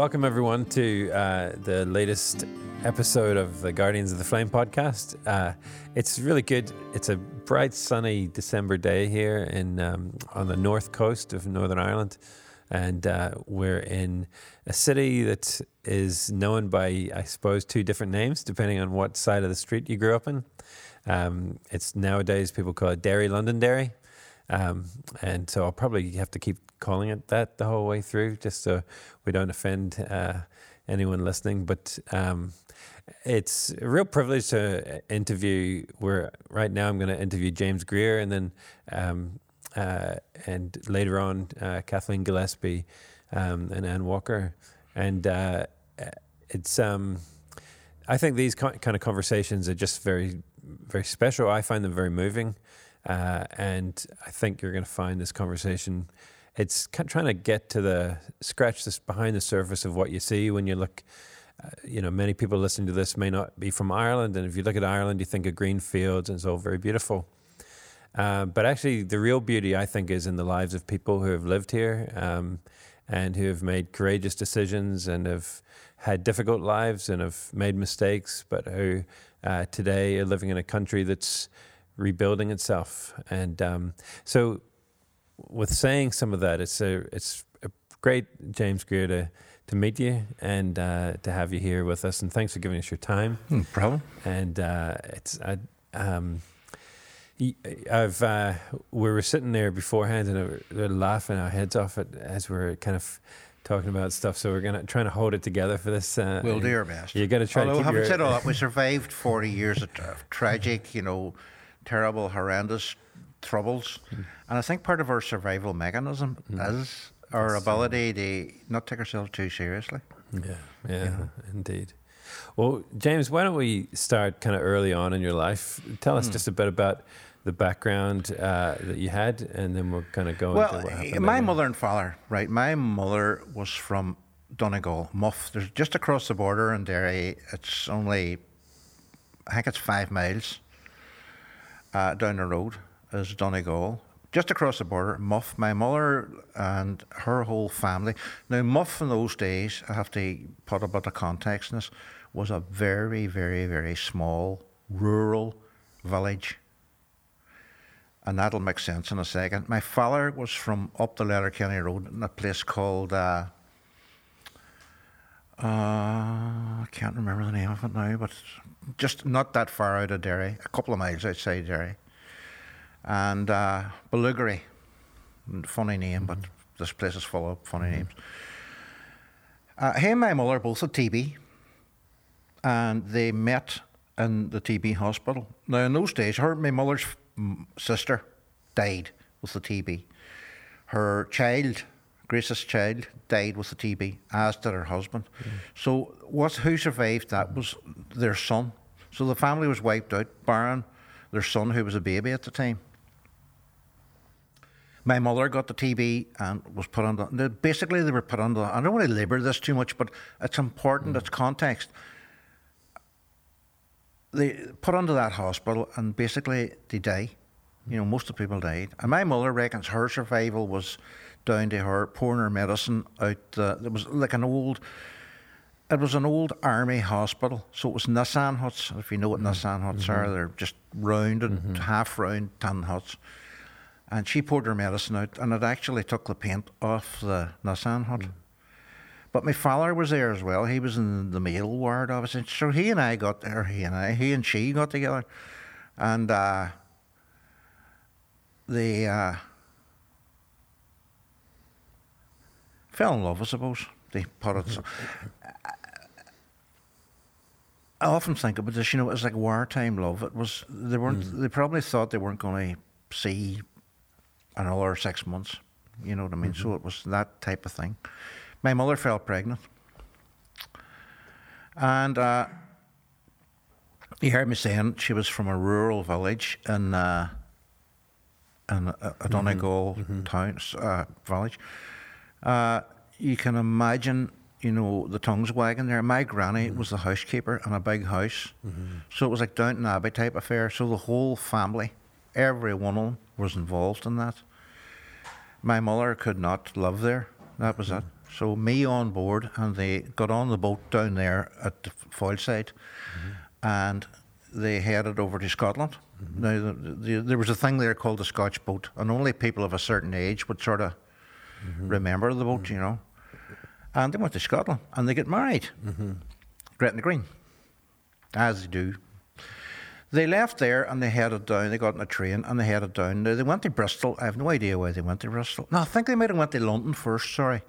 welcome everyone to uh, the latest episode of the Guardians of the Flame podcast. Uh, it's really good. It's a bright, sunny December day here in um, on the north coast of Northern Ireland, and uh, we're in a city that is known by, I suppose, two different names depending on what side of the street you grew up in. Um, it's nowadays people call it Derry Londonderry. Um, and so I'll probably have to keep calling it that the whole way through, just so we don't offend uh, anyone listening. But um, it's a real privilege to interview. Where right now I'm going to interview James Greer, and then um, uh, and later on uh, Kathleen Gillespie um, and Anne Walker, and uh, it's. Um, I think these kind of conversations are just very, very special. I find them very moving. Uh, and I think you're going to find this conversation. It's trying to get to the scratch this behind the surface of what you see when you look. Uh, you know, many people listening to this may not be from Ireland, and if you look at Ireland, you think of green fields, and it's all very beautiful. Uh, but actually, the real beauty, I think, is in the lives of people who have lived here um, and who have made courageous decisions and have had difficult lives and have made mistakes, but who uh, today are living in a country that's rebuilding itself. And um, so, with saying some of that, it's a it's a great, James Greer, to to meet you and uh, to have you here with us. And thanks for giving us your time. No problem. And uh, it's I. Um, I've uh, we were sitting there beforehand and we were laughing our heads off it as we are kind of talking about stuff. So we're gonna trying to hold it together for this. Uh, we'll do our best. You got to try. Although to having your, said all that, we survived forty years of tragic, you know, terrible, horrendous troubles. Mm. And I think part of our survival mechanism mm. is our That's ability to not take ourselves too seriously. Yeah, yeah, know? indeed. Well, James, why don't we start kind of early on in your life? Tell us mm. just a bit about the background uh, that you had, and then we'll kind of go well, into what happened. my mother and father, right? My mother was from Donegal, Muff. There's just across the border in Derry. It's only, I think it's five miles uh, down the road is Donegal. Just across the border, Muff, my mother and her whole family. Now, Muff in those days, I have to put a bit of context in this, was a very, very, very small rural village. And that'll make sense in a second. My father was from up the Letterkenny Road in a place called, uh, uh, I can't remember the name of it now, but just not that far out of Derry, a couple of miles outside Derry. And uh, Ballougry, funny name, but this place is full of funny mm-hmm. names. Uh, he and my mother both had TB, and they met in the TB hospital. Now, in those days, her my mother's sister died with the TB. Her child Grace's child died with the TB, as did her husband. Mm. So what who survived that was their son. So the family was wiped out, barring their son, who was a baby at the time. My mother got the TB and was put under. Basically, they were put under. I don't want to labour this too much, but it's important. Mm. It's context. They put under that hospital, and basically they die. You know, most of the people died. And my mother reckons her survival was down to her pouring her medicine out. Uh, it was like an old. It was an old army hospital, so it was Nissen huts. If you know what mm-hmm. Nissen huts mm-hmm. are, they're just rounded, mm-hmm. half round tin huts. And she poured her medicine out, and it actually took the paint off the Nissen hut. Mm. But my father was there as well. He was in the male ward, obviously. So he and I got there. He and I, he and she got together, and uh, they. Uh, fell in love, I suppose. They put it. So. I often think about this. You know, it was like wartime love. It was they weren't. Mm. They probably thought they weren't going to see another six months. You know what I mean? Mm-hmm. So it was that type of thing. My mother fell pregnant, and uh, you heard me saying she was from a rural village in uh, in a, a mm-hmm. Donegal mm-hmm. town uh, village. Uh, you can imagine, you know, the tongues wagging there. My granny mm-hmm. was the housekeeper in a big house. Mm-hmm. So it was like Downton Abbey type affair. So the whole family, every one of them was involved in that. My mother could not live there. That was mm-hmm. it. So me on board, and they got on the boat down there at the Foyleside, and they headed over to Scotland. Mm-hmm. Now, the, the, there was a thing there called the Scotch boat, and only people of a certain age would sort of mm-hmm. remember the boat, mm-hmm. you know. And they went to Scotland, and they get married, Gretna Green, as they do. They left there and they headed down. They got on a train and they headed down. Now, they went to Bristol. I have no idea why they went to Bristol. No, I think they might have went to London first. Sorry,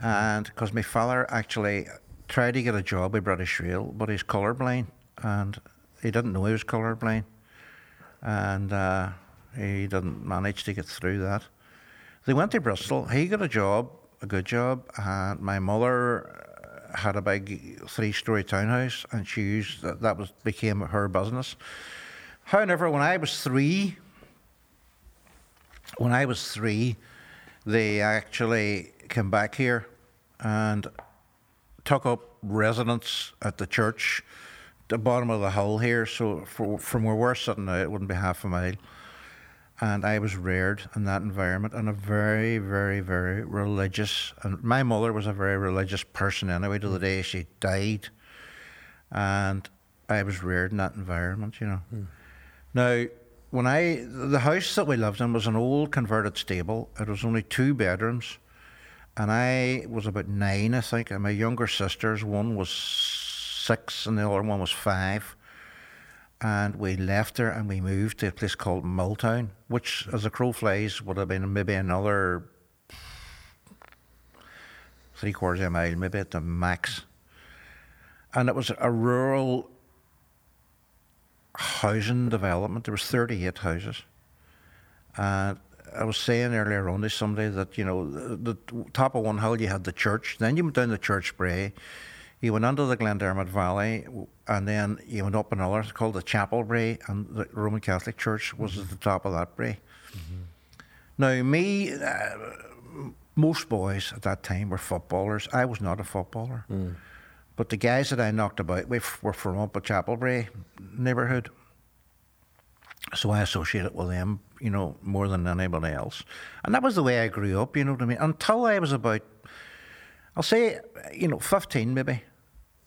and because my father actually tried to get a job with British Rail, but he's colourblind and he didn't know he was colourblind, and uh, he didn't manage to get through that. They went to Bristol. He got a job, a good job, and my mother had a big three-story townhouse, and she used that, that was became her business. However, when I was three, when I was three, they actually came back here and took up residence at the church, the bottom of the hill here. So for, from where we're sitting now, it wouldn't be half a mile. And I was reared in that environment and a very, very, very religious. And my mother was a very religious person anyway, to the day she died. And I was reared in that environment, you know. Hmm. Now, when I the house that we lived in was an old converted stable. It was only two bedrooms, and I was about nine, I think. And my younger sisters, one was six, and the other one was five. And we left there and we moved to a place called Milltown, which, as a crow flies, would have been maybe another three quarters of a mile, maybe at the max. And it was a rural housing development. There was 38 houses. And I was saying earlier on to somebody that, you know, the, the top of one hill you had the church, then you went down the church brae, you went under the Glendermot Valley, and then you went up another called the Chapel Brae, and the Roman Catholic Church was at the mm-hmm. top of that brae. Mm-hmm. Now, me, uh, most boys at that time were footballers. I was not a footballer. Mm. But the guys that I knocked about with were from up at Chapel Brae neighbourhood. So I associated with them, you know, more than anybody else. And that was the way I grew up, you know what I mean? Until I was about, I'll say, you know, 15 maybe.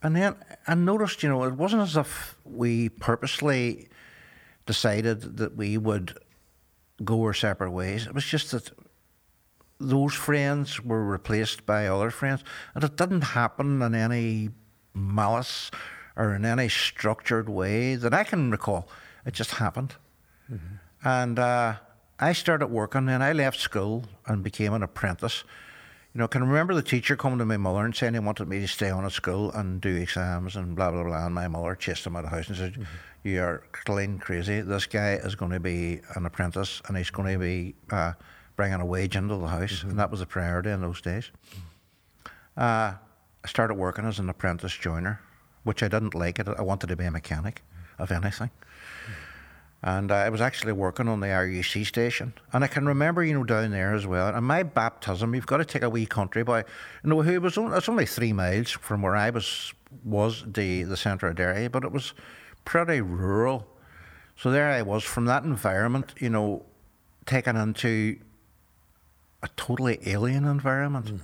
And then I noticed, you know, it wasn't as if we purposely decided that we would go our separate ways. It was just that those friends were replaced by other friends, and it didn't happen in any malice or in any structured way that I can recall. It just happened. And uh, I started working, and I left school and became an apprentice. You know, I can remember the teacher coming to my mother and saying he wanted me to stay on at school and do exams and blah, blah, blah. And my mother chased him out of the house and said, You are clean crazy. This guy is going to be an apprentice and he's going to be uh, bringing a wage into the house. And that was a priority in those days. Uh, I started working as an apprentice joiner, which I didn't like. It. I wanted to be a mechanic of anything. And I was actually working on the RUC station. And I can remember, you know, down there as well. And my baptism, you've got to take a wee country boy, you know, who was only, it's only three miles from where I was, was the, the centre of Derry, but it was pretty rural. So there I was from that environment, you know, taken into a totally alien environment. Hmm.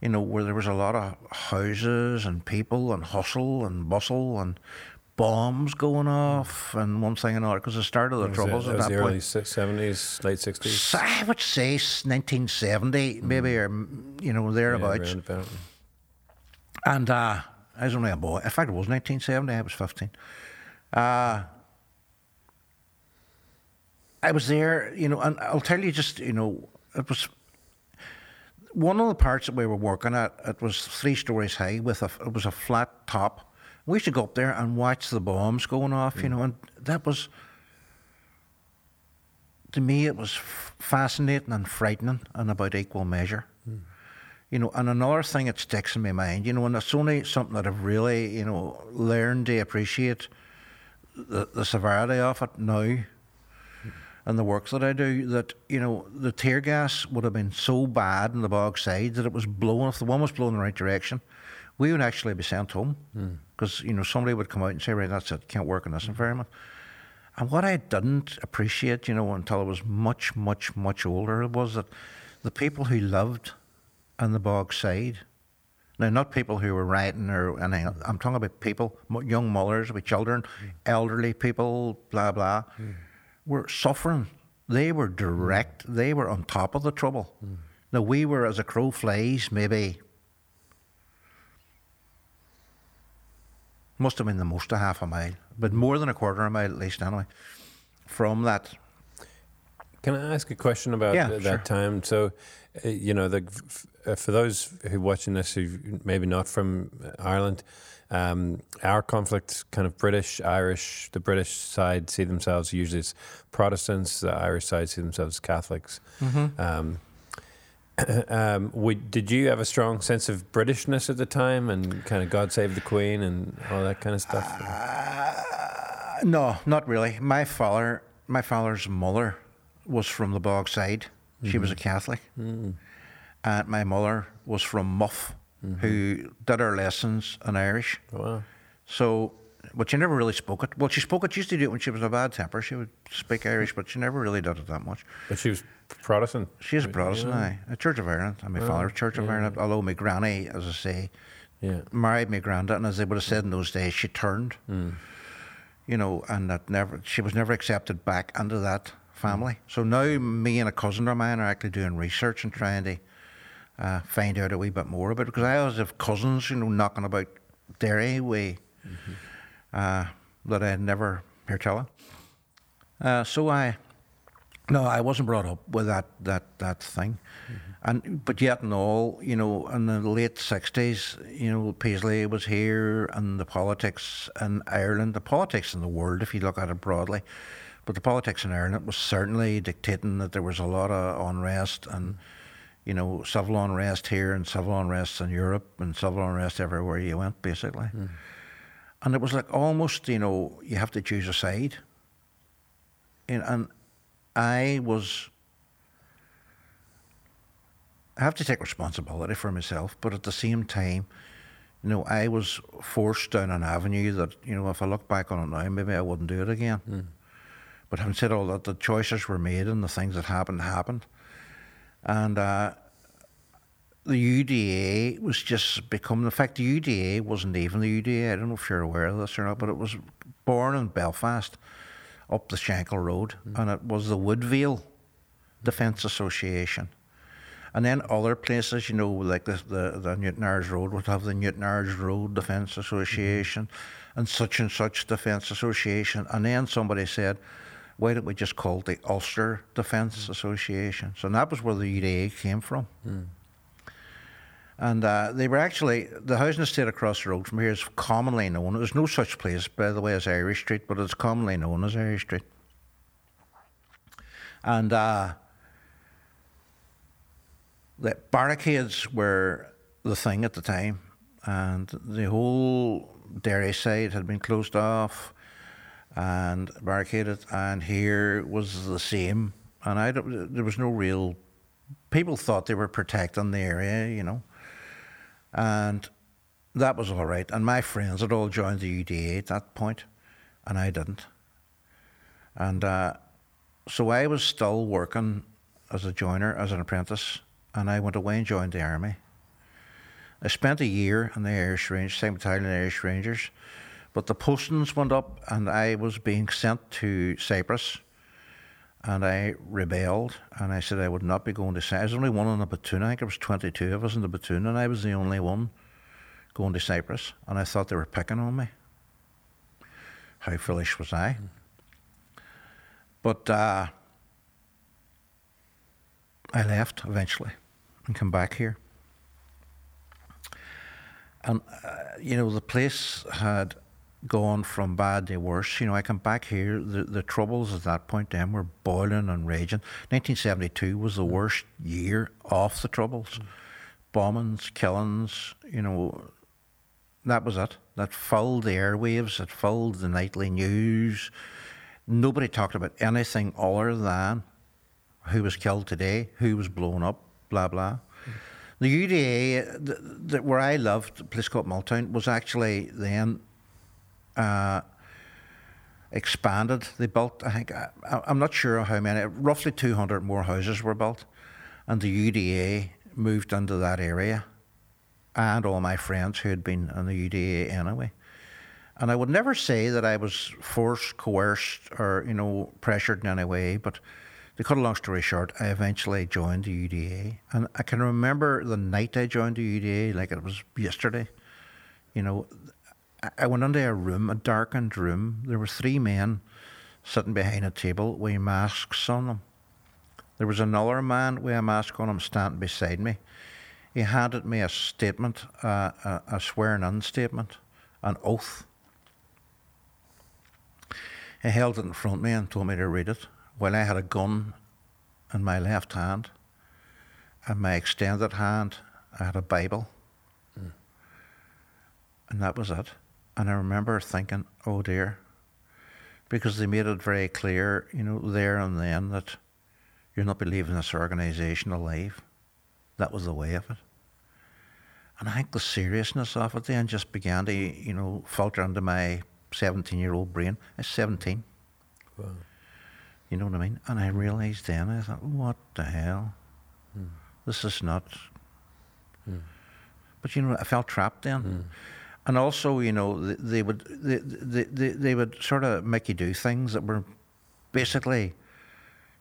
You know, where there was a lot of houses and people and hustle and bustle and bombs going off and one thing and another because the start of the Was troubles it, at that the early point. si- 70s, late 60s? I would say s- 1970, maybe, or you know, thereabouts. about. And uh, I was only a boy. In fact, it was 1970. I was 15. Uh, I was there, you know, and I'll tell you just, you know, it was one of the parts that we were working at. It was three stories high with a, it was a flat top. We used to go up there and watch the bombs going off, you mm. know, and that was, to me, it was f- fascinating and frightening in about equal measure. Mm. You know, and another thing that sticks in my mind, you know, and it's only something that I've really, you know, learned to appreciate the, the severity of it now mm. and the work that I do, that, you know, the tear gas would have been so bad in the Bogside that it was blowing, if the one was blowing in the right direction, we would actually be sent home. Because, you know, somebody would come out and say, right, that's it, can't work in this mm-hmm. environment. And what I didn't appreciate, you know, until I was much, much, much older, was that the people who lived on the Bogside. Now, not people who were rioting or anything. I'm talking about people, young mothers with children, mm. elderly people, blah blah, mm. were suffering. They were direct. Mm. They were on top of the trouble. Now we were, as a crow flies, maybe must have been the most a half a mile, but more than a quarter of a mile at least, anyway. From that, Can I ask a question about Yeah, th- sure. that time? So, uh, you know, the, f- uh, for those who are watching this who maybe not from Ireland, um, our conflict, kind of British, Irish, the British side see themselves usually as Protestants, the Irish side see themselves as Catholics. Um, um, would, did you have a strong sense of Britishness at the time and kind of God Save the Queen and all that kind of stuff? Uh, no, not really. My father, my father's mother, was from the Bogside. She was a Catholic, and my mother was from Muff, who did her lessons in Irish. wow. So, but she never really spoke it. Well, she spoke it. She used to do it when she was in a bad temper. She would speak Irish, but she never really did it that much. But she was Protestant. She is a Protestant, aye. A Church of Ireland, and my father's Church of Ireland. Although my granny, as I say, Yeah. married my granddad, and as they would have said in those days, she turned. Hmm. You know, and that never she was never accepted back into that family. Hmm. So now me and a cousin of mine are actually doing research and trying to uh, find out a wee bit more about it because I always have cousins, you know, knocking about Derry way mm-hmm. Uh, that I had never heard tell of. Uh, so I, no, I wasn't brought up with that that that thing, and but yet and all, you know, in the late sixties, you know, Paisley was here, and the politics in Ireland, the politics in the world, if you look at it broadly, but the politics in Ireland was certainly dictating that there was a lot of unrest and. You know, civil unrest here and civil unrest in Europe and civil unrest everywhere you went, basically. And it was like almost, you know, you have to choose a side. And, and I was, I have to take responsibility for myself, but at the same time, you know, I was forced down an avenue that, you know, if I look back on it now, maybe I wouldn't do it again. But having said all that, the choices were made and the things that happened happened. And uh, the UDA was just becoming, in fact, the UDA wasn't even the UDA. I don't know if you're aware of this or not, but it was born in Belfast up the Shankill Road, mm. and it was the Woodvale Defence Association. And then other places, you know, like the, the, the Newtownards Road would have the Newtownards Road Defence Association mm-hmm. and such and such Defence Association. And then somebody said, why don't we just call it the Ulster Defence mm. Association? So that was where the UDA came from. Mm. And uh, they were actually, the housing estate across the road from here is commonly known, there's no such place, by the way, as Irish Street, but it's commonly known as Irish Street. And uh, the barricades were the thing at the time, and the whole dairy side had been closed off and barricaded, and here was the same. And I there was no real. People thought they were protecting the area, you know, and that was all right. And my friends had all joined the UDA at that point, and I didn't. And uh, so I was still working as a joiner, as an apprentice, and I went away and joined the army. I spent a year in the Irish Rangers, Second Battalion Irish Rangers, but the postings went up, and I was being sent to Cyprus, and I rebelled, and I said I would not be going to Cyprus. I was only one in the platoon. I think there was twenty-two of us in the platoon, and I was the only one going to Cyprus, and I thought they were picking on me. How foolish was I? But uh, I left eventually and come back here. And, uh, you know, the place had gone from bad to worse. You know, I come back here, the, the troubles at that point then were boiling and raging. 1972 was the worst year of the troubles. Mm. Bombings, killings, you know, that was it. That filled the airwaves, it filled the nightly news. Nobody talked about anything other than who was killed today, who was blown up, blah, blah. Mm. The UDA, the, the, where I lived, a place called Milltown, was actually then uh, expanded. They built, I think, I, I'm not sure how many, roughly 200 more houses were built. And the UDA moved into that area, and all my friends who had been in the UDA anyway. And I would never say that I was forced, coerced, or you know pressured in any way. But to cut a long story short, I eventually joined the UDA, and I can remember the night I joined the UDA like it was yesterday. You know, I went into a room, a darkened room. There were three men sitting behind a table with masks on them. There was another man with a mask on him standing beside me. He handed me a statement, uh, a, a swearing in statement, an oath. He held it in front of me and told me to read it while I had a gun in my left hand. In my extended hand, I had a Bible. Mm. And that was it. And I remember thinking, oh dear, because they made it very clear, you know, there and then that you're not believing this organisation alive. That was the way of it. And I think the seriousness of it then just began to, you know, filter into my 17 year old brain. I was 17. Wow. You know what I mean? And I realised then, I thought, what the hell? Mm. This is not. Mm. But you know, I felt trapped then. Mm. And also, you know, they, they would they, they, they, they would sort of make you do things that were basically,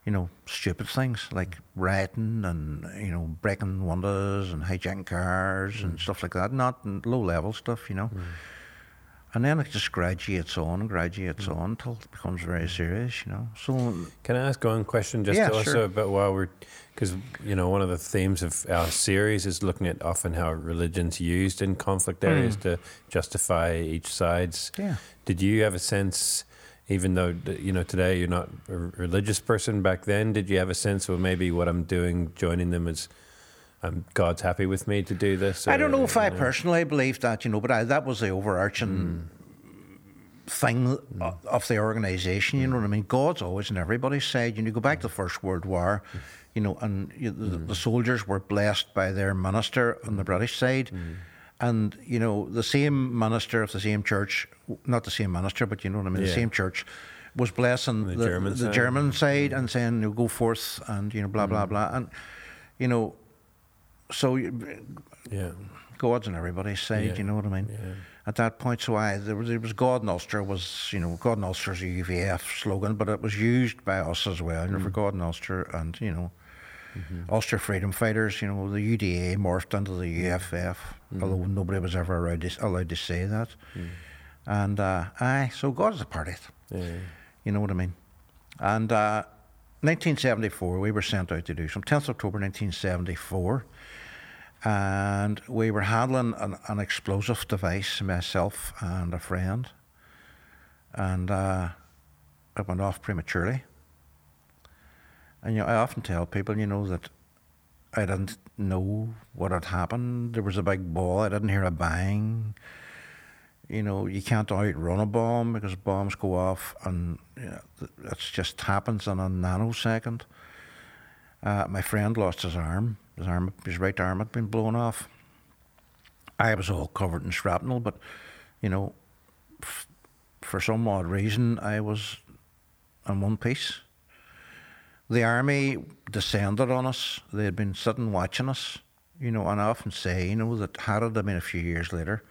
you know, stupid things like rioting and you know breaking windows and hijacking cars mm. and stuff like that. Not low level stuff, you know. Mm. And then it just graduates on and graduates mm. on until it becomes very serious, you know. So, can I ask one question just yeah, also sure. about while we're, because you know one of the themes of our series is looking at often how religion's used in conflict areas mm. to justify each side's. Yeah. Did you have a sense, even though you know today you're not a religious person, back then, did you have a sense of maybe what I'm doing, joining them is um, God's happy with me to do this? Or, I don't know if I know. personally believe that, you know, but I, that was the overarching mm. thing mm. of the organisation. You know what I mean? God's always on everybody's side. You know, you go back to the First World War, you know, and you, the, mm. the, soldiers were blessed by their minister on the British side. Mm. And, you know, the same minister of the same church, not the same minister, but you know what I mean, yeah. the same church was blessing the, the German, the side. German side and saying, you know, go forth and, you know, blah, blah, mm. blah. And, you know, so yeah, God's on everybody's side. Yeah. You know what I mean? Yeah. At that point, so I there was, there was God and Ulster was you know God and Ulster's a UVF slogan, but it was used by us as well. You know, mm. for God and Ulster, and you know. Mm-hmm. Ulster Freedom Fighters, you know, the UDA morphed into the UFF, mm. although nobody was ever allowed to, allowed to say that. Mm. And uh, aye, so God is a part of it. Yeah. You know what I mean? And uh, 1974, we were sent out to do some. 10th October 1974, and we were handling an, an explosive device, myself and a friend, and uh, it went off prematurely. And you know, I often tell people, you know, that I didn't know what had happened. There was a big ball. I didn't hear a bang. You know, you can't outrun a bomb because bombs go off, and you know, it just happens in a nanosecond. Uh, my friend lost his arm his arm, his right arm had been blown off. I was all covered in shrapnel, but you know, f- for some odd reason, I was in one piece. The army descended on us. They had been sitting watching us, you know, and I often say, you know, that had it been a few years later,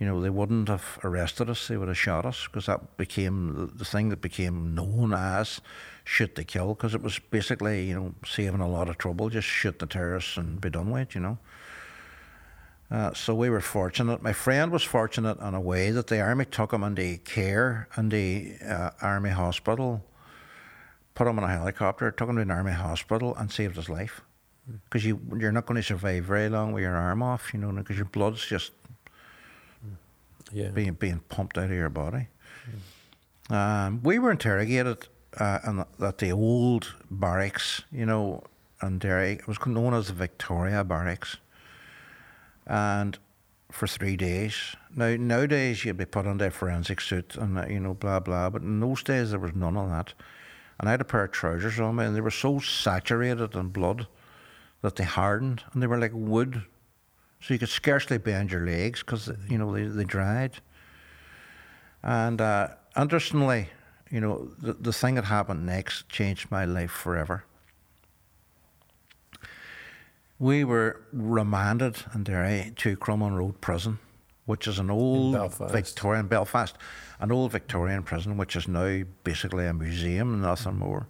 you know, they wouldn't have arrested us, they would have shot us because that became the thing that became known as shoot to kill because it was basically, you know, saving a lot of trouble, just shoot the terrorists and be done with, you know. Uh, so we were fortunate. My friend was fortunate in a way that the army took him into care in the uh, army hospital, put him in a helicopter, took him to an army hospital, and saved his life. Because you, you're not going to survive very long with your arm off, you know, because your blood's just yeah. being being pumped out of your body. Um, we were interrogated uh, at the old barracks, you know, in Derry. It was known as the Victoria Barracks, and for three days. Now nowadays you'd be put under a forensic suit and uh, you know blah blah, but in those days there was none of that. And I had a pair of trousers on me, and they were so saturated in blood that they hardened, and they were like wood so you could scarcely bend your legs because you know they, they dried. And uh, interestingly, you know, the, the thing that happened next changed my life forever. we were remanded in Derry to Crumlin Road Prison, which is an old Belfast. Victorian Belfast, an old Victorian prison, which is now basically a museum and nothing more.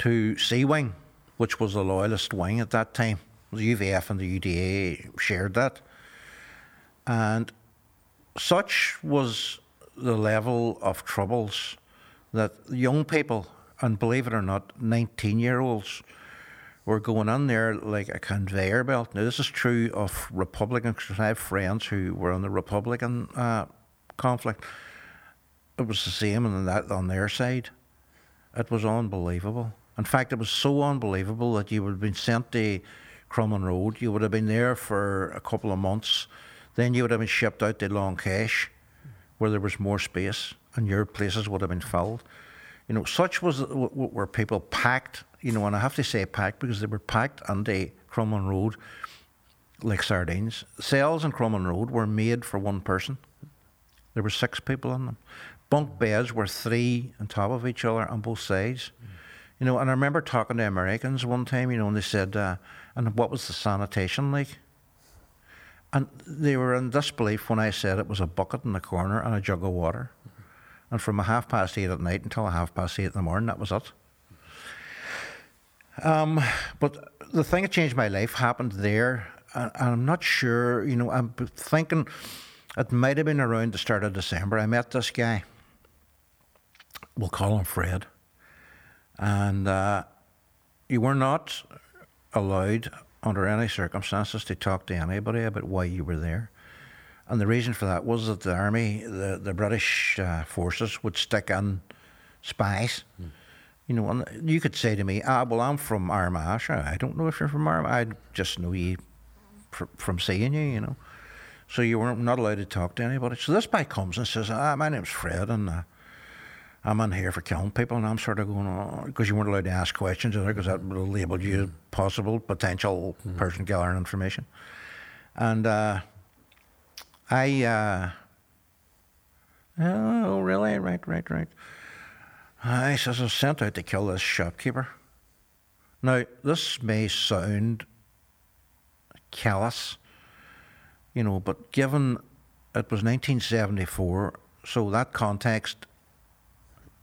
To C Wing, which was the loyalist wing at that time. The UVF and the UDA shared that. And such was the level of troubles that young people, and believe it or not, 19 year olds, were going on there like a conveyor belt. Now, this is true of Republicans, I have friends who were on the Republican uh, conflict. It was the same on, that, on their side. It was unbelievable. In fact, it was so unbelievable that you would have been sent to Crumlin Road. You would have been there for a couple of months. Then you would have been shipped out to Long Kesh, where there was more space, and your places would have been filled. You know, such was w- w- were people packed. You know, and I have to say packed because they were packed onto Crumlin Road like sardines. Cells in Crumlin Road were made for one person. There were six people in them. Bunk beds were three on top of each other on both sides. You know, and I remember talking to Americans one time, you know, and they said, uh, and what was the sanitation like? And they were in disbelief when I said it was a bucket in the corner and a jug of water. And from a half past eight at night until a half past eight in the morning, that was it. Um, but the thing that changed my life happened there, and, I'm not sure. You know, I'm thinking it might have been around the start of December. I met this guy. We'll call him Fred, and uh, you were not allowed under any circumstances to talk to anybody about why you were there. And the reason for that was that the army, the, the British uh, forces, would stick in spies. You know, and you could say to me, ah, well, I'm from Armagh. Sure, I don't know if you're from Armagh. I just know you fr- from seeing you, you know. So you weren't not allowed to talk to anybody. So this guy comes and says, ah, my name's Fred, and uh, I'm in here for killing people. And I'm sort of going, oh, because you weren't allowed to ask questions either, because that labelled you as possible potential person gathering information. And uh, I, uh, oh, really? Right, right, right. I says, I was sent out to kill this shopkeeper. Now, this may sound callous, you know, but given it was 1974, so that context,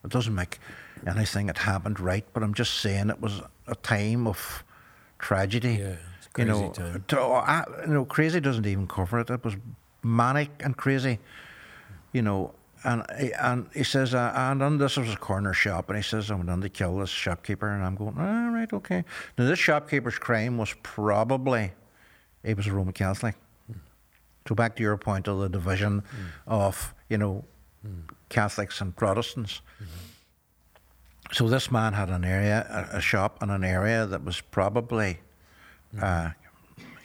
it doesn't make anything that happened right, but I'm just saying it was a time of tragedy. Yeah, it's you crazy know, time. to- I, you know, crazy doesn't even cover it. It was manic and crazy, you know. And he, and he says, uh, and then this was a corner shop, and he says, I'm going to kill this shopkeeper, and I'm going, all right, okay. Now this shopkeeper's crime was probably he was a Roman Catholic. So back to your point of the division of you know Catholics and Protestants. Mm-hmm. So this man had an area, a, a shop in an area that was probably mm-hmm. uh,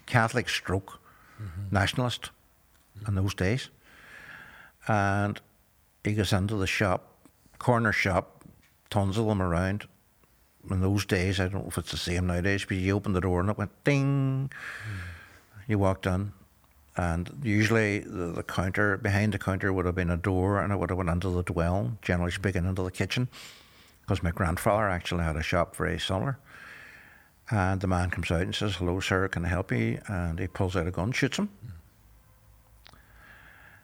Catholic stroke mm-hmm. nationalist in those days. And he goes into the shop, corner shop, tons of them around. In those days, I don't know if it's the same nowadays, but you opened the door and it went ding. Mm. You walked in, and usually the, the counter, behind the counter would have been a door and it would have went into the dwelling, generally speaking, into the kitchen. Because my grandfather actually had a shop very similar. And the man comes out and says, Hello, sir, can I help you? And he pulls out a gun, shoots him.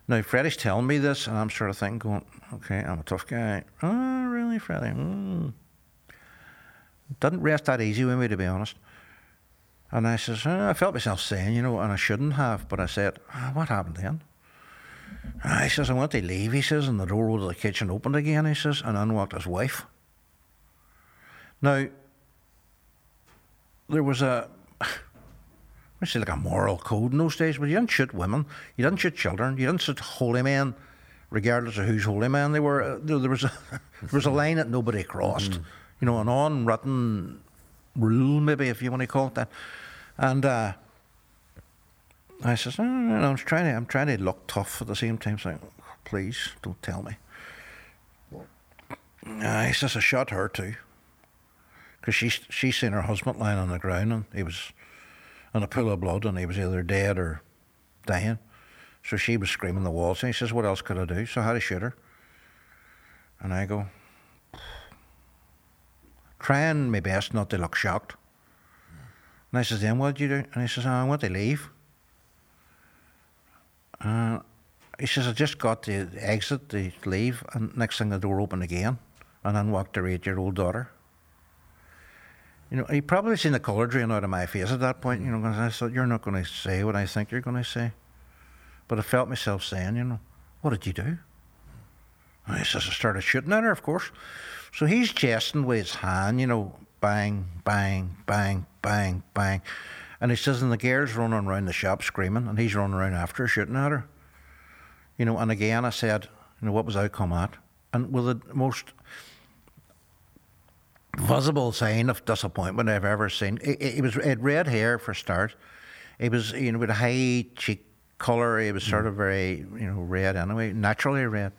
Now, Freddie's telling me this, and I'm sort of thinking, going, okay, I'm a tough guy. Oh, really, Freddie? Mm. Didn't rest that easy with me, to be honest. And I says, "Uh, I felt myself saying, you know, and I shouldn't have, but I said, "Ah, what happened then? Ah, He says, I went to leave, he says, and the door of the kitchen opened again, he says, and in walked his wife. Now, there was a, I say like a moral code in those days, but you didn't shoot women, you didn't shoot children, you didn't shoot holy men, regardless of whose holy men they were. Uh, There was a, there was a line that nobody crossed, you know, an unwritten rule, maybe if you want to call it that. And uh, I says, "Oh, no, no, I'm trying to, I'm trying to look tough at the same time, saying, please don't tell me. Uh, he says, I shot her too. Because she, she seen her husband lying on the ground and he was in a pool of blood and he was either dead or dying. So she was screaming the walls and he says, What else could I do? So I had to shoot her. And I go, trying my best not to look shocked. And I says, then what did you do? And he says, oh, I want to leave. Uh, he says, I just got the exit, to leave, and next thing the door opened again, and then walked her eight-year-old daughter. You know, he probably seen the colour drain out of my face at that point, you know, because I thought, you're not going to say what I think you're going to say. But I felt myself saying, you know, what did you do? And he says, I started shooting at her, of course. So he's jesting with his hand, you know, bang, bang, bang, bang, bang. And he says, and the girl's running around the shop screaming, and he's running around after her, shooting at her. You know, and again I said, you know, what was outcome at? And with the most visible sign of disappointment I've ever seen, he, was he had red hair for a start. He was, you know, with a high cheek colour. He was sort mm. of very, you know, red anyway, naturally red.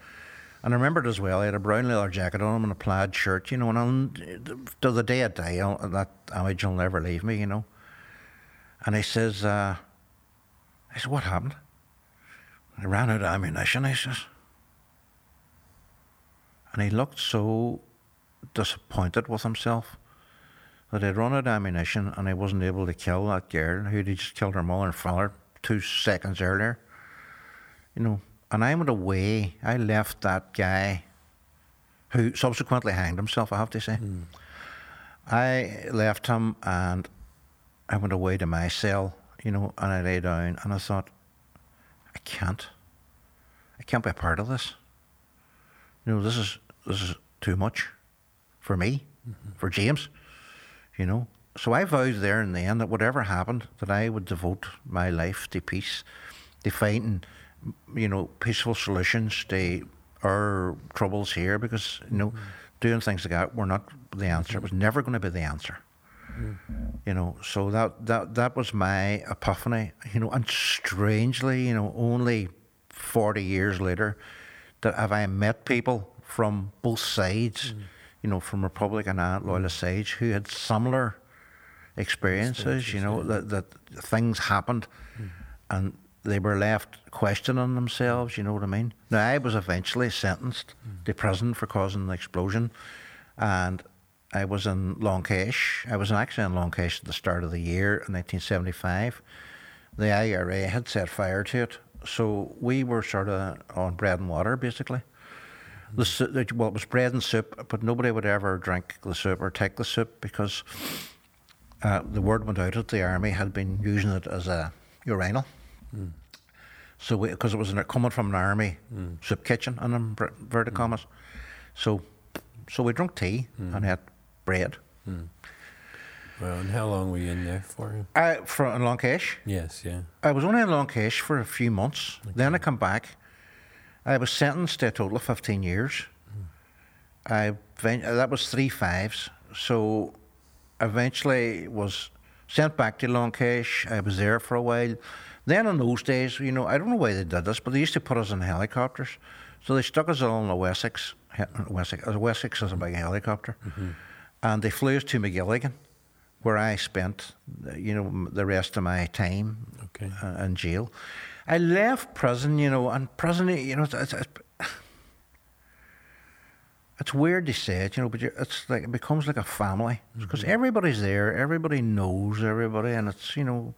And I remembered as well, he had a brown leather jacket on him and a plaid shirt, you know, and to the day I die, I'll, that image will never leave me, you know. And he says, uh, I said, what happened? I ran out of ammunition, he says. And he looked so disappointed with himself that he'd run out of ammunition and he wasn't able to kill that girl who'd just killed her mother and father two seconds earlier. You know, and I went away. I left that guy who subsequently hanged himself, I have to say. Mm. I left him and I went away to my cell, you know, and I lay down and I thought, I can't. I can't be a part of this. You know, this is this is too much for me, mm-hmm. for James, you know. So I vowed there and then that whatever happened, that I would devote my life to peace, to finding you know, peaceful solutions to our troubles here because, you know, mm-hmm. doing things like that were not the answer. It was never going to be the answer. Mm-hmm. You know, so that, that that was my epiphany, you know, and strangely, you know, only 40 years later, that have I met people from both sides, mm. you know, from Republican and Loyalist sides who had similar experiences, you know, yeah. that, that things happened mm. and they were left questioning themselves, you know what I mean? Now, I was eventually sentenced mm. to prison for causing the explosion, and I was in Long Kesh. I was actually in Long Kesh at the start of the year in 1975. The IRA had set fire to it, so we were sort of on bread and water, basically. The, well, it was bread and soup, but nobody would ever drink the soup or take the soup because uh, the word went out that the army had been using it as a urinal. Mm. So because it was an, coming from an army mm. soup kitchen in inverted mm. commas, so so we drank tea mm. and had bread. Mm. Well, and how long were you in there for? I for in Long Kesh. Yes, yeah. I was only in Long Kesh for a few months. Okay. Then I come back. I was sentenced to a total of fifteen years. Mm. I that was three fives. So eventually was sent back to Long Kesh. I was there for a while. Then in those days, you know, I don't know why they did this, but they used to put us in helicopters. So they stuck us all in a Wessex. Wessex, Wessex is a big helicopter. Mm-hmm. And they flew us to Magilligan, where I spent, you know, the rest of my time okay. uh, in jail. I left prison, you know, and prison, you know, it's, it's, it's weird to say it, you know, but it's like it becomes like a family because mm-hmm. everybody's there, everybody knows everybody, and it's you know,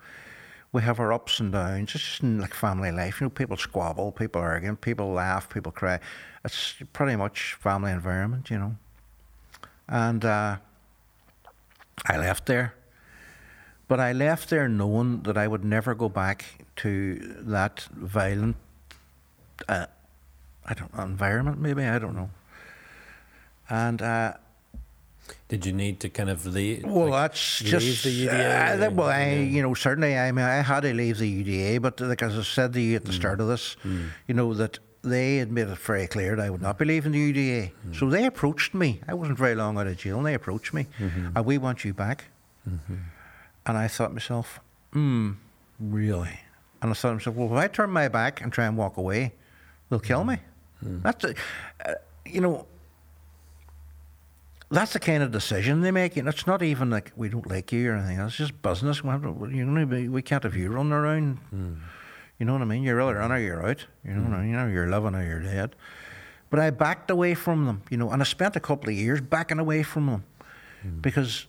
we have our ups and downs. It's just like family life. You know, people squabble, people argue, people laugh, people cry. It's pretty much family environment, you know. And uh, I left there. But I left there knowing that I would never go back to that violent, uh, I don't environment, maybe, I don't know. And uh, did you need to kind of leave? Well, like, that's just the UDA. Uh, well, I, you know, certainly, I mean, I had to leave the UDA, but like as I said to you at the mm. start of this, mm. you know that they had made it very clear that I would not be leaving the UDA. Mm. So they approached me. I wasn't very long out of jail, and they approached me, mm-hmm. and we want you back. Mm-hmm. And I thought to myself, hmm, really? And I thought to myself, well, if I turn my back and try and walk away, they'll kill mm. me. Mm. That's, a, uh, you know that's the kind of decision they make. And it's not even like we don't like you or anything. It's just business. We, can't have you running around. Mm. You know what I mean? You're either in or you're out. You know, mm. you know, you're living or you're dead. But I backed away from them, you know, and I spent a couple of years backing away from them mm. because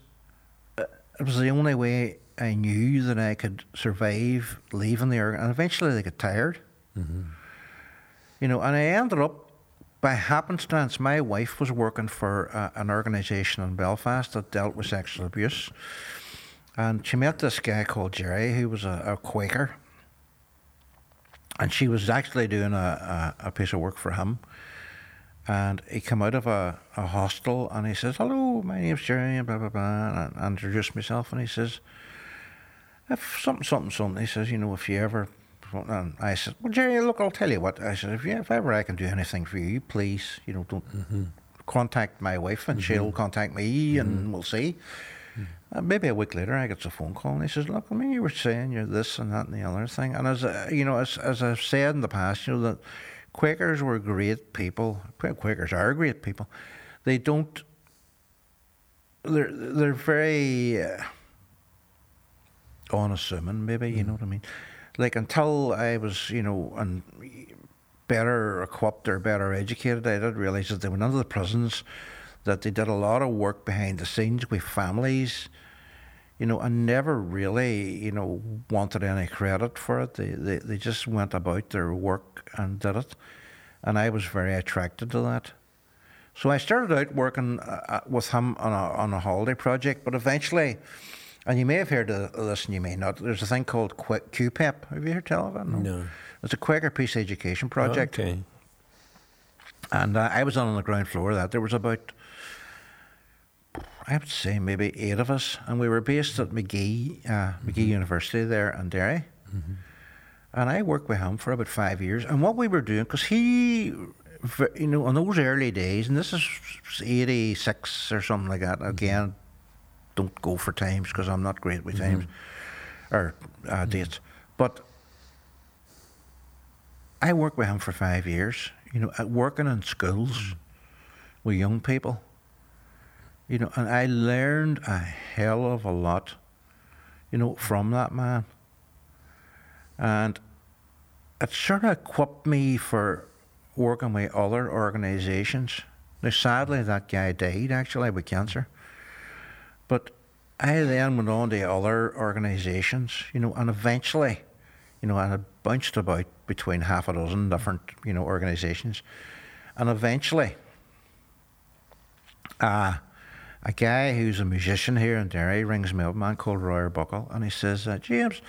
uh, it was the only way I knew that I could survive leaving the org, and eventually they got tired. You know, and I ended up by happenstance. My wife was working for uh, an organisation in Belfast that dealt with sexual abuse, and she met this guy called Jerry, who was a, a Quaker, and she was actually doing a, a, a piece of work for him. And he came out of a, a hostel and he says, Hello, my name's Jerry, and blah, blah, blah. And I introduced myself and he says, if something, something, something, he says, you know, if you ever, and I said, well, Jerry, look, I'll tell you what. I said, if, you, if ever I can do anything for you, please, you know, don't mm-hmm. contact my wife and mm-hmm. she'll contact me and mm-hmm. we'll see. And maybe a week later, I get a phone call and he says, look, I mean, you were saying you're this and that and the other thing. And as, uh, you know, as, as I've said in the past, you know, that Quakers were great people. Qua- Quakers are great people. They don't, they're, they're very, uh, unassuming, maybe, you mm. know what I mean? Like until I was, you know, and better equipped or better educated, I didn't realise that they went into the prisons, that they did a lot of work behind the scenes with families, you know, and never really, you know, wanted any credit for it. They, they, they just went about their work and did it. And I was very attracted to that. So I started out working uh, uh, with him on a, on a holiday project, but eventually, and you may have heard of this and you may not, there's a thing called QPEP. Have you heard tell of it? No. It's a Quaker Peace Education Project. Okay. And uh, I was on the ground floor of that. There was about, I would say, maybe eight of us, and we were based at Magee, uh, Magee University there in Derry. And I worked with him for about five years. And what we were doing, because he, you know, in those early days, and this is 86 or something like that, again, don't go for times because I'm not great with times mm-hmm. or uh, mm-hmm. dates. But I worked with him for five years, you know, at working in schools mm-hmm. with young people, you know, and I learned a hell of a lot, you know, from that man. And it sort of equipped me for working with other organisations. Now, sadly, that guy died actually with cancer. But I then went on to other organisations, you know, and eventually, you know, I bounced about between half a dozen different, you know, organisations. And eventually, uh, a guy who's a musician here in Derry rings me up, a man called Roy Buckle, and he says, uh, James,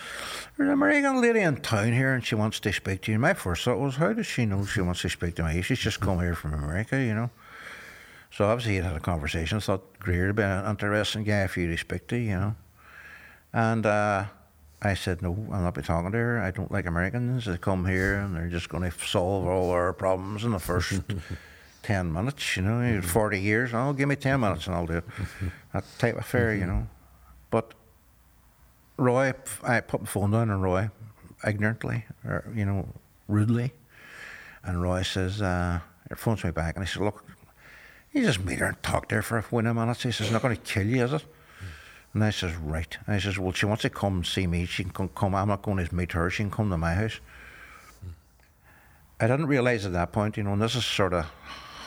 there's an American lady in town here and she wants to speak to you. My first thought was, how does she know she wants to speak to me? She's just come here from America, you know. So obviously he'd had a conversation. I thought Greer would be an interesting guy for you to speak to, you know. And uh, I said, no, I'll not be talking to her. I don't like Americans. They come here and they're just going to solve all our problems in the first 10 minutes, you know. 40 years, oh, give me 10 minutes and I'll do it. that type of affair, you know. But Roy, I put my phone down on Roy ignorantly, or, you know, rudely. And Roy says, uh, he phones me back and he says, look, you just meet her and talk to her for a few minutes. He says, not going to kill you, is it? And I says, right. And I says, well, she wants to come and see me. She can come. I'm not going to meet her. She can come to my house. I didn't realise at that point, you know, and this is sort of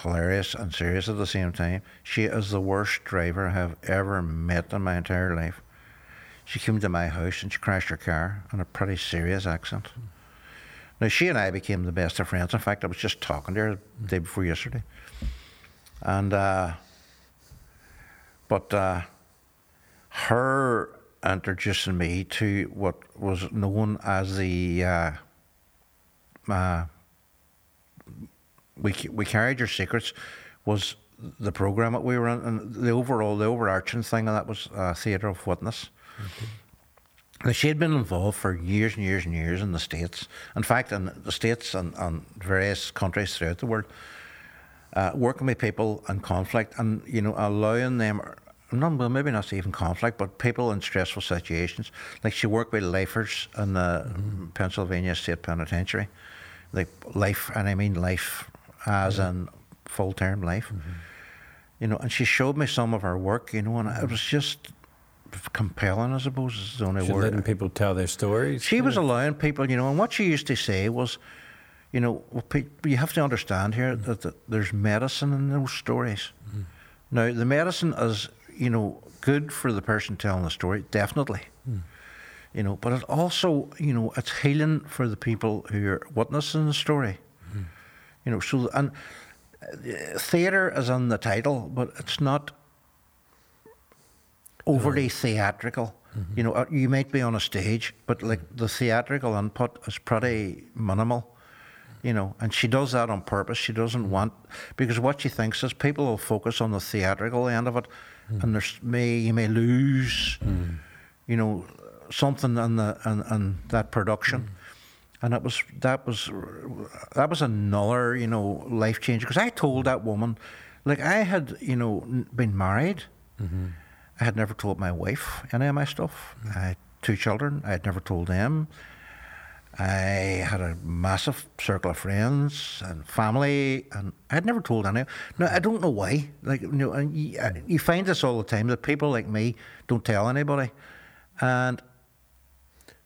hilarious and serious at the same time. She is the worst driver I have ever met in my entire life. She came to my house and she crashed her car in a pretty serious accident. Now, she and I became the best of friends. In fact, I was just talking to her the day before yesterday. And, uh, but uh, her introducing me to what was known as the uh, uh, we we carried your secrets was the program that we were in and the overall the overarching thing and that was uh, theatre of witness. Now, she had been involved for years and years and years in the States. In fact, in the States and, and various countries throughout the world, uh, working with people in conflict and, you know, allowing them, not, well, maybe not even conflict, but people in stressful situations. Like she worked with lifers in the Pennsylvania State Penitentiary. Like life, and I mean life as in full term life. You know, and she showed me some of her work, you know, and it was just compelling, I suppose, is the only She's word. letting people tell their stories. She was allowing people, you know, and what she used to say was, you know, you have to understand here that, that there's medicine in those stories. Now, the medicine is, you know, good for the person telling the story, definitely. you know. But it also, you know, it's healing for the people who are witnessing the story, you know. So and uh, theatre is in the title, but it's not overly theatrical. You know, uh, you might be on a stage, but like the theatrical input is pretty minimal. You know, and she does that on purpose. She doesn't mm. want because what she thinks is people will focus on the theatrical end of it, and mm. there's may you may lose, mm. you know, something in the in, in that production. And it was that was that was another you know life change because I told that woman, like I had you know been married, mm-hmm. I had never told my wife any of my stuff. I had two children. I had never told them. I had a massive circle of friends and family, and I had never told anyone. No, I don't know why. Like you know, and you, uh, you find this all the time that people like me don't tell anybody, and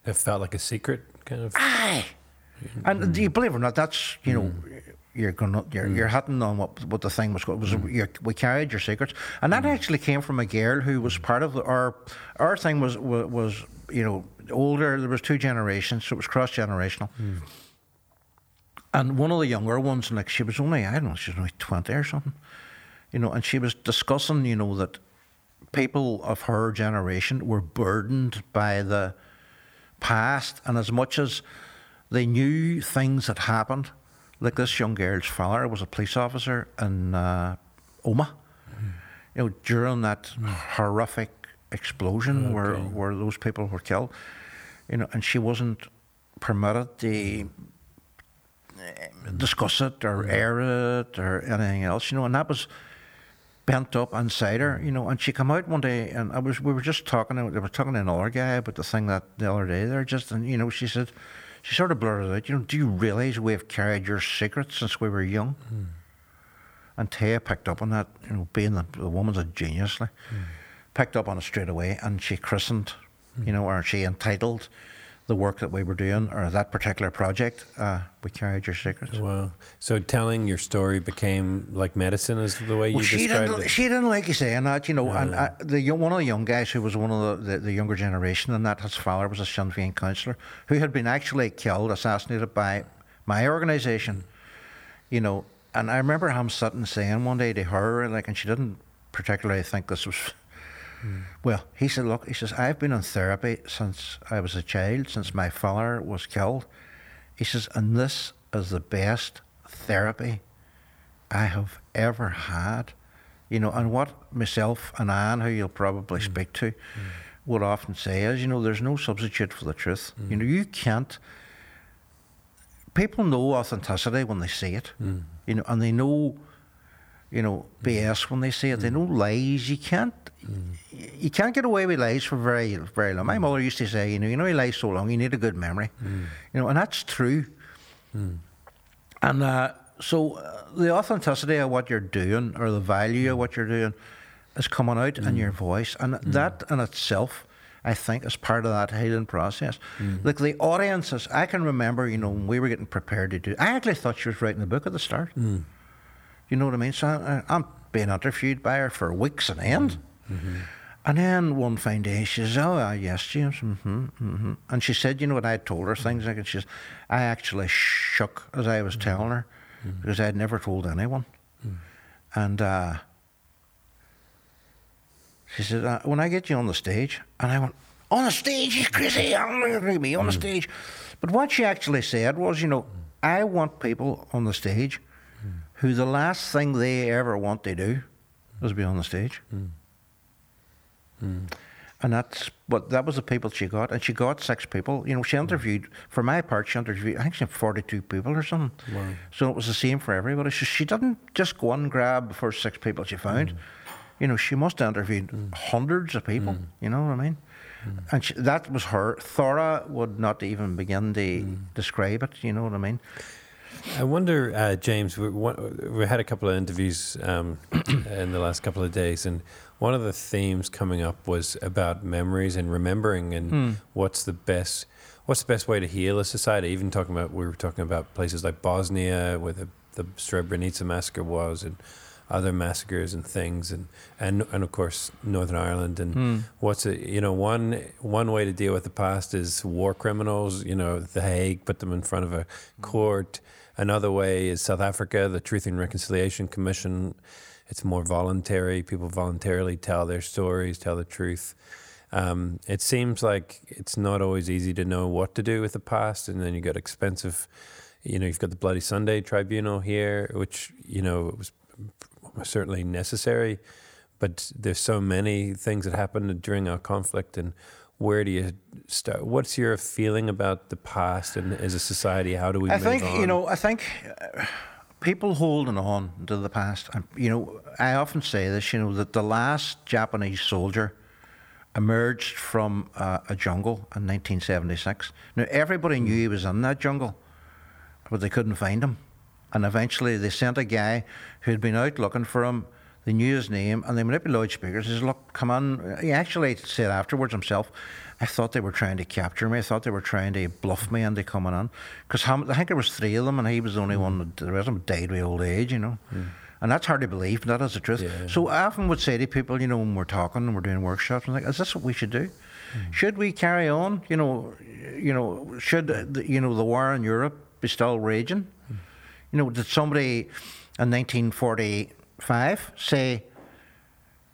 It felt like a secret, kind of. aye, and do you believe it or not? That's you know. You're gonna you're, you're mm. hitting on what what the thing was. It was mm. you're, we carried your secrets, and that mm. actually came from a girl who was part of the, our our thing was was, was you know older. There was two generations, so it was cross generational. And one of the younger ones, like she was only I don't know, she was only twenty or something, you know, and she was discussing, you know, that people of her generation were burdened by the past, and as much as they knew things had happened, like this young girl's father was a police officer in uh, Omagh, you know, during that horrific explosion where Okay. where those people were killed, you know, and she wasn't permitted to uh, discuss it or air it or anything else, you know, and that was bent up inside her, you know. And she come out one day, and I was we were just talking. They were talking to another guy about the thing that the other day. There, just and you know, she said, she sort of blurted out, you know, do you realise we have carried your secrets since we were young? Hmm. And Teya picked up on that, you know, being the, the woman's a genius, like, hmm. picked up on it straight away, and she christened, hmm. you know, or she entitled the work that we were doing or that particular project. Uh, we carried your secrets. Wow. So telling your story became like medicine, is the way you Well, she described didn't. it. She didn't like you saying that, you know. and uh, the young, one of the young guys who was one of the, the, the younger generation, and that his father was a Sinn Féin councillor who had been actually killed, assassinated by my organisation, you know. And I remember him sitting saying one day to her, like, and she didn't particularly think this was. Well, he said, "Look," he says, "I've been on therapy since I was a child, since my father was killed." He says, "And this is the best therapy I have ever had. You know, and what myself and Anne, who you'll probably mm. speak to, mm. would often say is, you know, there's no substitute for the truth. You mm. know, you can't. People know authenticity when they see it, you know, and they know, you know, BS mm. when they say it. They mm. know lies. You can't, mm. you can't get away with lies for very, very long. My mother used to say, you know, you know, you lie so long, you need a good memory, you know, and that's true. And uh, so uh, the authenticity of what you're doing or the value of what you're doing is coming out in your voice. And that in itself, I think, is part of that healing process. Like the audiences, I can remember, you know, when we were getting prepared to do I actually thought she was writing the book at the start. You know what I mean? So I, I'm being interviewed by her for weeks on end. And then one fine day she says, "Oh uh, yes, James." Mm-hmm, mm-hmm. And she said, "You know what? I told her things like, and she says, I actually shook as I was telling her because I had never told anyone." And uh, she said, uh, "When I get you on the stage," and I went, "On the stage? You crazy? I'm going to be on the stage." But what she actually said was, "You know, I want people on the stage who the last thing they ever want to do is be on the stage." Mm. Mm. And that's but that was the people she got, and she got six people. You know, she mm. interviewed for my part. She interviewed I think she had forty-two people or something. Wow. So it was the same for everybody. So she didn't just go and grab the first six people she found. You know, she must have interviewed hundreds of people. You know what I mean? And she, that was her. Thora would not even begin to describe it. You know what I mean? I wonder, uh, James. We, we had a couple of interviews um, in the last couple of days, and one of the themes coming up was about memories and remembering, and what's the best, what's the best way to heal a society. Even talking about, we were talking about places like Bosnia, where the, the Srebrenica massacre was, and other massacres and things, and and and of course Northern Ireland. And Hmm. what's it? You know, one one way to deal with the past is war criminals. You know, The Hague, put them in front of a court. Another way is South Africa, the Truth and Reconciliation Commission. It's more voluntary. People voluntarily tell their stories, tell the truth. Um, it seems like it's not always easy to know what to do with the past, and then you've got expensive. You know, you've got the Bloody Sunday Tribunal here, which you know was certainly necessary, but there's so many things that happened during our conflict, and where do you start? What's your feeling about the past, and as a society, how do we? I move think on? you know. I think uh, people holding on to the past. And you know, I often say this. You know, that the last Japanese soldier emerged from uh, a jungle in 1976. Now everybody knew he was in that jungle, but they couldn't find him. And eventually, they sent a guy who had been out looking for him. They knew his name, and they manipulated loudspeakers. He said, "Look, come on." He actually said afterwards himself, "I thought they were trying to capture me. I thought they were trying to bluff me into coming on." Because I think there was three of them, and he was the only one. That, the rest of them died with old age, you know. Hmm. And that's hard to believe, but that is the truth. Yeah. So I often would say to people, you know, when we're talking and we're doing workshops, I'm like, "Is this what we should do? Hmm. Should we carry on? You know, you know, should the, you know the war in Europe be still raging?" Hmm. You know, did somebody in 1945 say,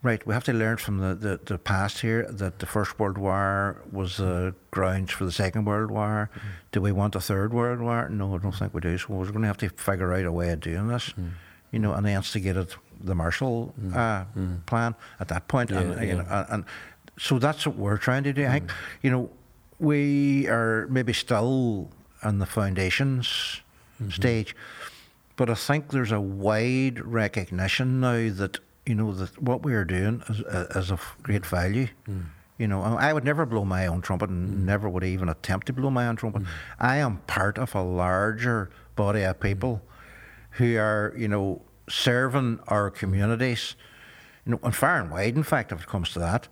right, we have to learn from the, the, the past here that the First World War was the grounds for the Second World War? Do we want a Third World War? No, I don't think we do. So we're going to have to figure out a way of doing this. Hmm. You know, and they instigated the Marshall hmm. uh, hmm. Plan at that point. and, Yeah, you yeah. know, and, and so that's what we're trying to do. I think, you know, we are maybe still in the foundations stage, but I think there's a wide recognition now that you know that what we are doing is, uh, is of great value. Hmm. You know, I would never blow my own trumpet, and hmm. never would even attempt to blow my own trumpet. Hmm. I am part of a larger body of people who are, you know, serving our communities, you know, and far and wide, in fact, if it comes to that.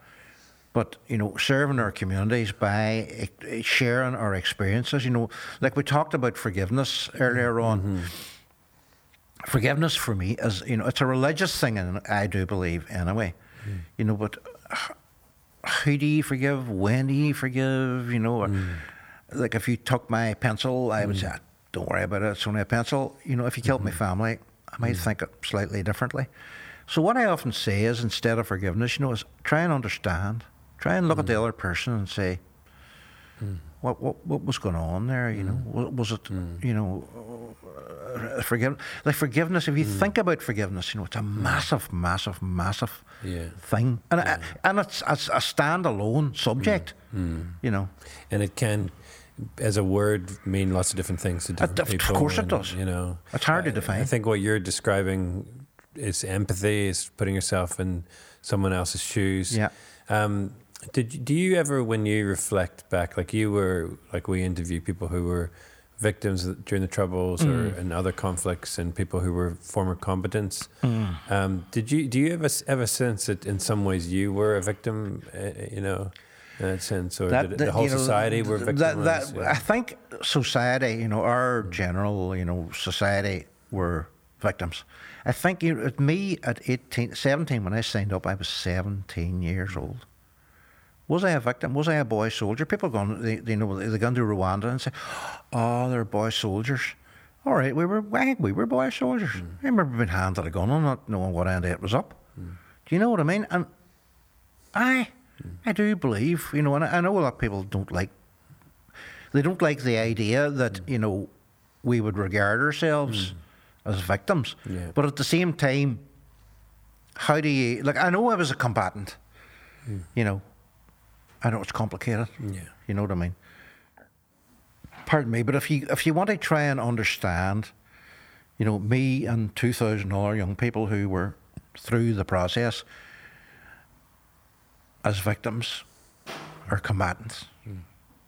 But you know, serving our communities by sharing our experiences. You know, like we talked about forgiveness earlier on. Mm-hmm. Forgiveness for me is, you know, it's a religious thing, and I do believe anyway. Hmm. You know, but how do you forgive? When do you forgive? You know, or, hmm. like if you took my pencil, I would hmm. say, "Ah, "Don't worry about it. It's only a pencil." You know, if you killed my family, I might think it slightly differently. So what I often say is, instead of forgiveness, you know, is try and understand. Try and look at the other person and say, what, what what was going on there? You know, mm. Wa- was it mm. you know uh, forgive like forgiveness? If you mm. think about forgiveness, you know, it's a massive, massive, massive Yeah. thing, and I- uh, and it's, it's a standalone subject. You know, and it can, as a word, mean lots of different things to different of people. course it does. You know, It's hard to define. I think what you're describing is empathy, is putting yourself in someone else's shoes. Yeah. Um, did do you ever, when you reflect back, like you were, like we interview people who were victims during the troubles or Mm. in other conflicts, and people who were former combatants. Mm. Um, did you do you ever ever sense that in some ways you were a victim? Uh, you know, in that sense, or did it, the whole you know, society were victimized? That, that, yeah. I think society, you know, our Mm. general, you know, society were victims. I think you know, me at 18, 17, when I signed up, I was 17 years old. Was I a victim? Was I a boy soldier? People going, they, they know, they go to Rwanda and say, "Oh, they're boy soldiers." All right, we were, I think we were boy soldiers. Mm. I remember being handed a gun and not knowing what end it was up. Hmm. Do you know what I mean? And I, hmm. I do believe, you know, and I, I know a lot of people don't like, they don't like the idea that hmm. you know, we would regard ourselves as victims. Yeah. But at the same time, how do you like? I know I was a combatant. You know, I know it's complicated. Yeah. You know what I mean? Pardon me, but if you if you want to try and understand, you know, me and two thousand other young people who were through the process as victims or combatants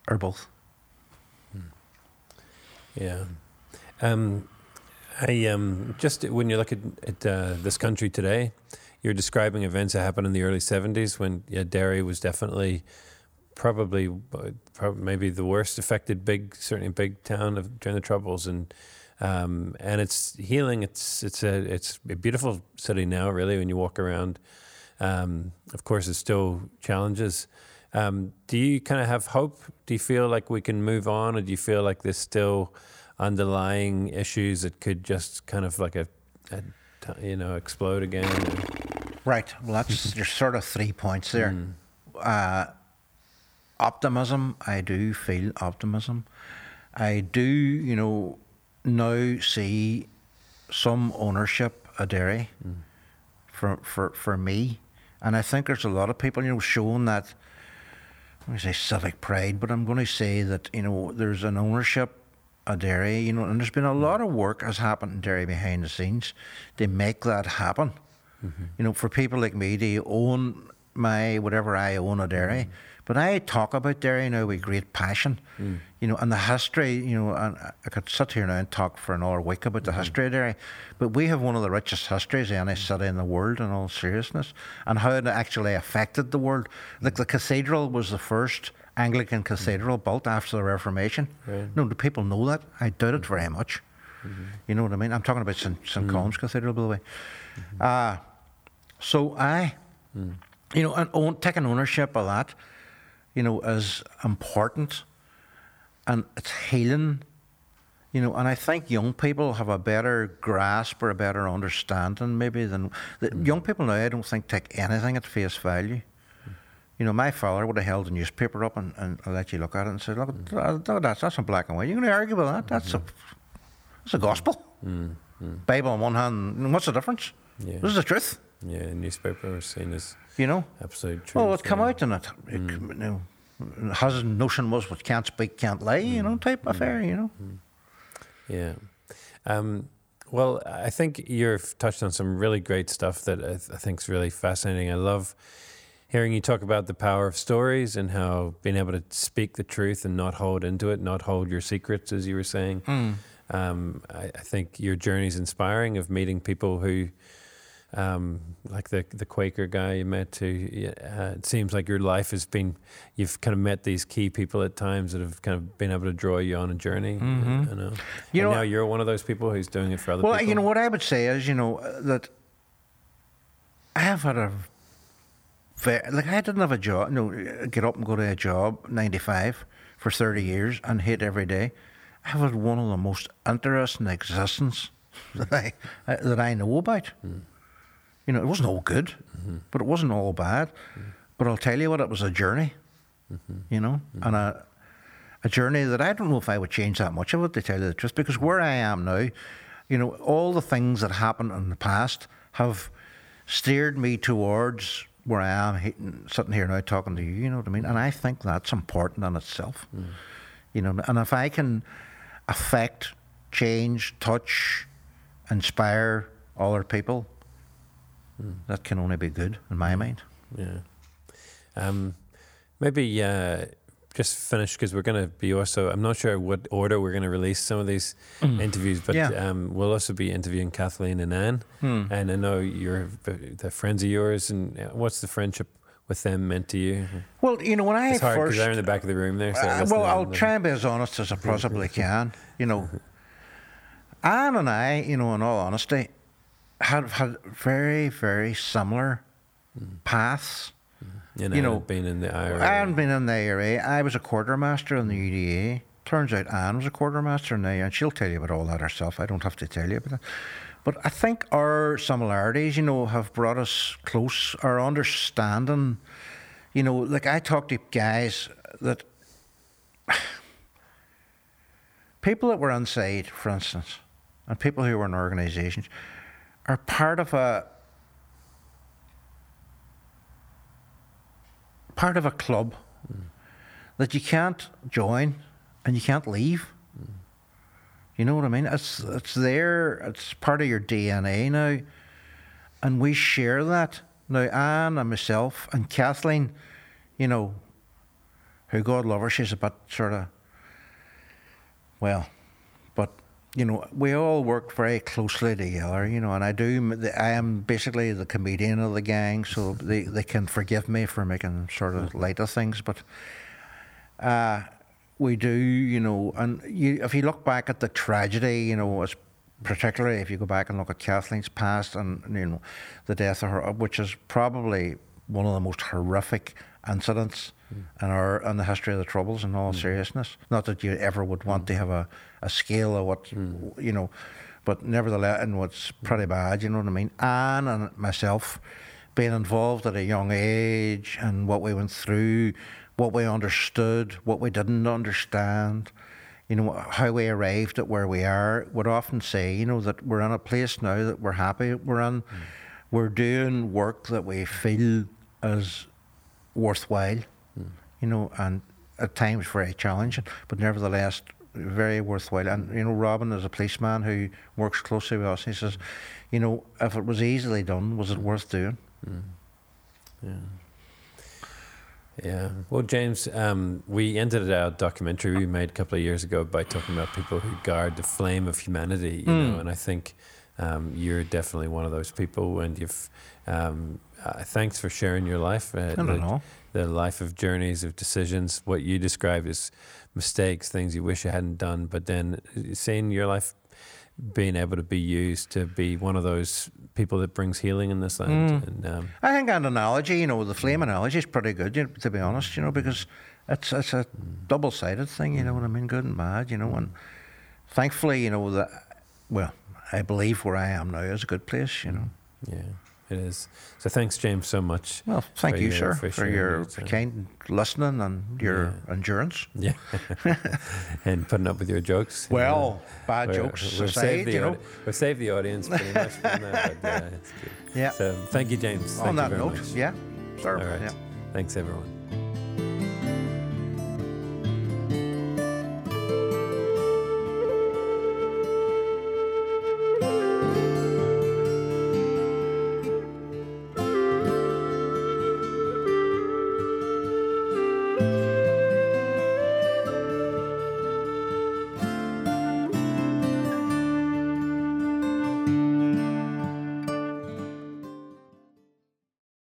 or both. Yeah. Um, I um, just when you look at, at uh, this country today, you're describing events that happened in the early '70s when yeah, Derry was definitely probably uh, prob- maybe the worst affected big, certainly big town of during the Troubles, and um, and it's healing. It's it's a it's a beautiful city now. Really, when you walk around, um, of course, there's still challenges. Um, do you kind of have hope? Do you feel like we can move on, or do you feel like there's still underlying issues that could just kind of like a, a you know explode again? Right. Well, that's there's sort of three points there. Hmm. Uh, optimism. I do feel optimism. I do, you know, now see some ownership of Derry hmm. for for for me, and I think there's a lot of people, you know, showing that. I say civic pride, but I'm going to say that you know there's an ownership of Derry, you know, and there's been a hmm. lot of work has happened in Derry behind the scenes to make that happen. Mm-hmm. You know, for people like me to own my whatever I own a Derry, mm-hmm. but I talk about Derry now with great passion. Mm. You know, and the history. You know, and I could sit here now and talk for another week about the mm-hmm. history of Derry, but we have one of the richest histories of any city in the world. In all seriousness, and how it actually affected the world. Mm. Like the cathedral was the first Anglican mm. cathedral built after the Reformation. No, do people know that? I doubt it very much. You know what I mean? I'm talking about St. St. Columb's Cathedral, by the way. Uh, so I, you know, and own, taking ownership of that, you know, is important, and it's healing. You know, and I think young people have a better grasp or a better understanding maybe than the mm. young people now. I don't think take anything at face value. You know, my father would have held a newspaper up and, and let you look at it and say, "Look, look at that. That's in black and white. You're going to argue with that? That's a, mm-hmm. that's a gospel. Mm, mm. Bible on one hand. What's the difference? Yeah. This is the truth. Yeah, newspaper was seen as You know. absolute oh, truth. Well, it come yeah. out in it. it mm. you know, his notion was what can't speak, can't lie, you know, mm. type mm. affair, you know. Yeah. Um, well, I think you've touched on some really great stuff that I, th- I think is really fascinating. I love hearing you talk about the power of stories and how being able to speak the truth and not hold into it, not hold your secrets, as you were saying. Um, I, I think your journey is inspiring of meeting people who, um, like the the Quaker guy you met, yeah, uh, it seems like your life has been, you've kind of met these key people at times that have kind of been able to draw you on a journey. You know, You And know- now you're one of those people who's doing it for other people. Well, people. you know, what I would say is, you know, uh, that I have had a very, like, I didn't have a job, no, get up and go to a job, 95, for 30 years and hate every day. I've had one of the most interesting existence that I, uh, that I know about. You know, it wasn't all good, but it wasn't all bad. But I'll tell you what, it was a journey, you know, and a, a journey that I don't know if I would change that much of it, to tell you the truth, because where I am now, you know, all the things that happened in the past have steered me towards where I am sitting here now talking to you, you know what I mean? And I think that's important in itself. You know, and if I can affect, change, touch, inspire other people, that can only be good in my mind. Yeah. Um, maybe uh, just finish because we're going to be also, I'm not sure what order we're going to release some of these interviews, but Yeah. um, we'll also be interviewing Kathleen and Anne. And I know you're the friends of yours. And uh, what's the friendship with them meant to you? Well, you know, when I It's hard because first they're in the back of the room there. So Uh, well, I'll and- try and be as honest as I possibly can. You know, Anne and I, you know, in all honesty, had had very, very similar paths. Mm. you know, you know, being in the IRA. I hadn't been in the IRA. I was a quartermaster in the UDA. Turns out Anne was a quartermaster in the IRA, and she'll tell you about all that herself. I don't have to tell you about that. But I think our similarities, you know, have brought us close. Our understanding, you know, like I talk to guys that people that were inside, for instance, and people who were in organisations, are part of a part of a club mm. that you can't join and you can't leave. Mm. You know what I mean? It's it's there. It's part of your DNA now, and we share that now. Anne and myself and Kathleen, you know, who God love her, she's a bit sort of well, but you know, we all work very closely together, you know, and I do. I am basically the comedian of the gang, so they, they can forgive me for making sort of lighter things. But uh, we do, you know, and you, if you look back at the tragedy, you know, as particularly if you go back and look at Kathleen's past and you know the death of her, which is probably one of the most horrific incidents in our in the history of the Troubles. In all mm. seriousness, not that you ever would want to have a, a scale of what mm. you know, but nevertheless, and what's pretty bad. You know what I mean? Anne and myself being involved at a young age and what we went through, what we understood, what we didn't understand you know, how we arrived at where we are, would often say, you know, that we're in a place now that we're happy we're in. Mm. We're doing work that we feel is worthwhile, mm. you know, and at times very challenging, but nevertheless very worthwhile. And, you know, Robin is a policeman who works closely with us. He says, you know, if it was easily done, was it worth doing? Mm. Yeah. Yeah. Well, James, um, we ended our documentary we made a couple of years ago by talking about people who guard the flame of humanity, you mm. know, and I think um, you're definitely one of those people, and you've. Um, uh, thanks for sharing your life. Uh, I don't the, know. The life of journeys, of decisions, what you describe as mistakes, things you wish you hadn't done, but then seeing your life being able to be used to be one of those people that brings healing in this land. Mm. And, um, I think an analogy, you know, the flame analogy is pretty good, you know, to be honest, you know, because it's it's a double sided thing, you know what I mean, good and bad, you know, and thankfully, you know, that, well, I believe where I am now is a good place, you know. Yeah. It is. So thanks, James, so much. Well, thank you, sir, for, your kind listening and your yeah. endurance. Yeah. and putting up with your jokes. Well, know. bad jokes we've aside, you know. We've saved the audience pretty much from that, but yeah, it's good. Yeah. So thank you, James. On thank that note, much. yeah, sure. All right. Yeah. Thanks, everyone.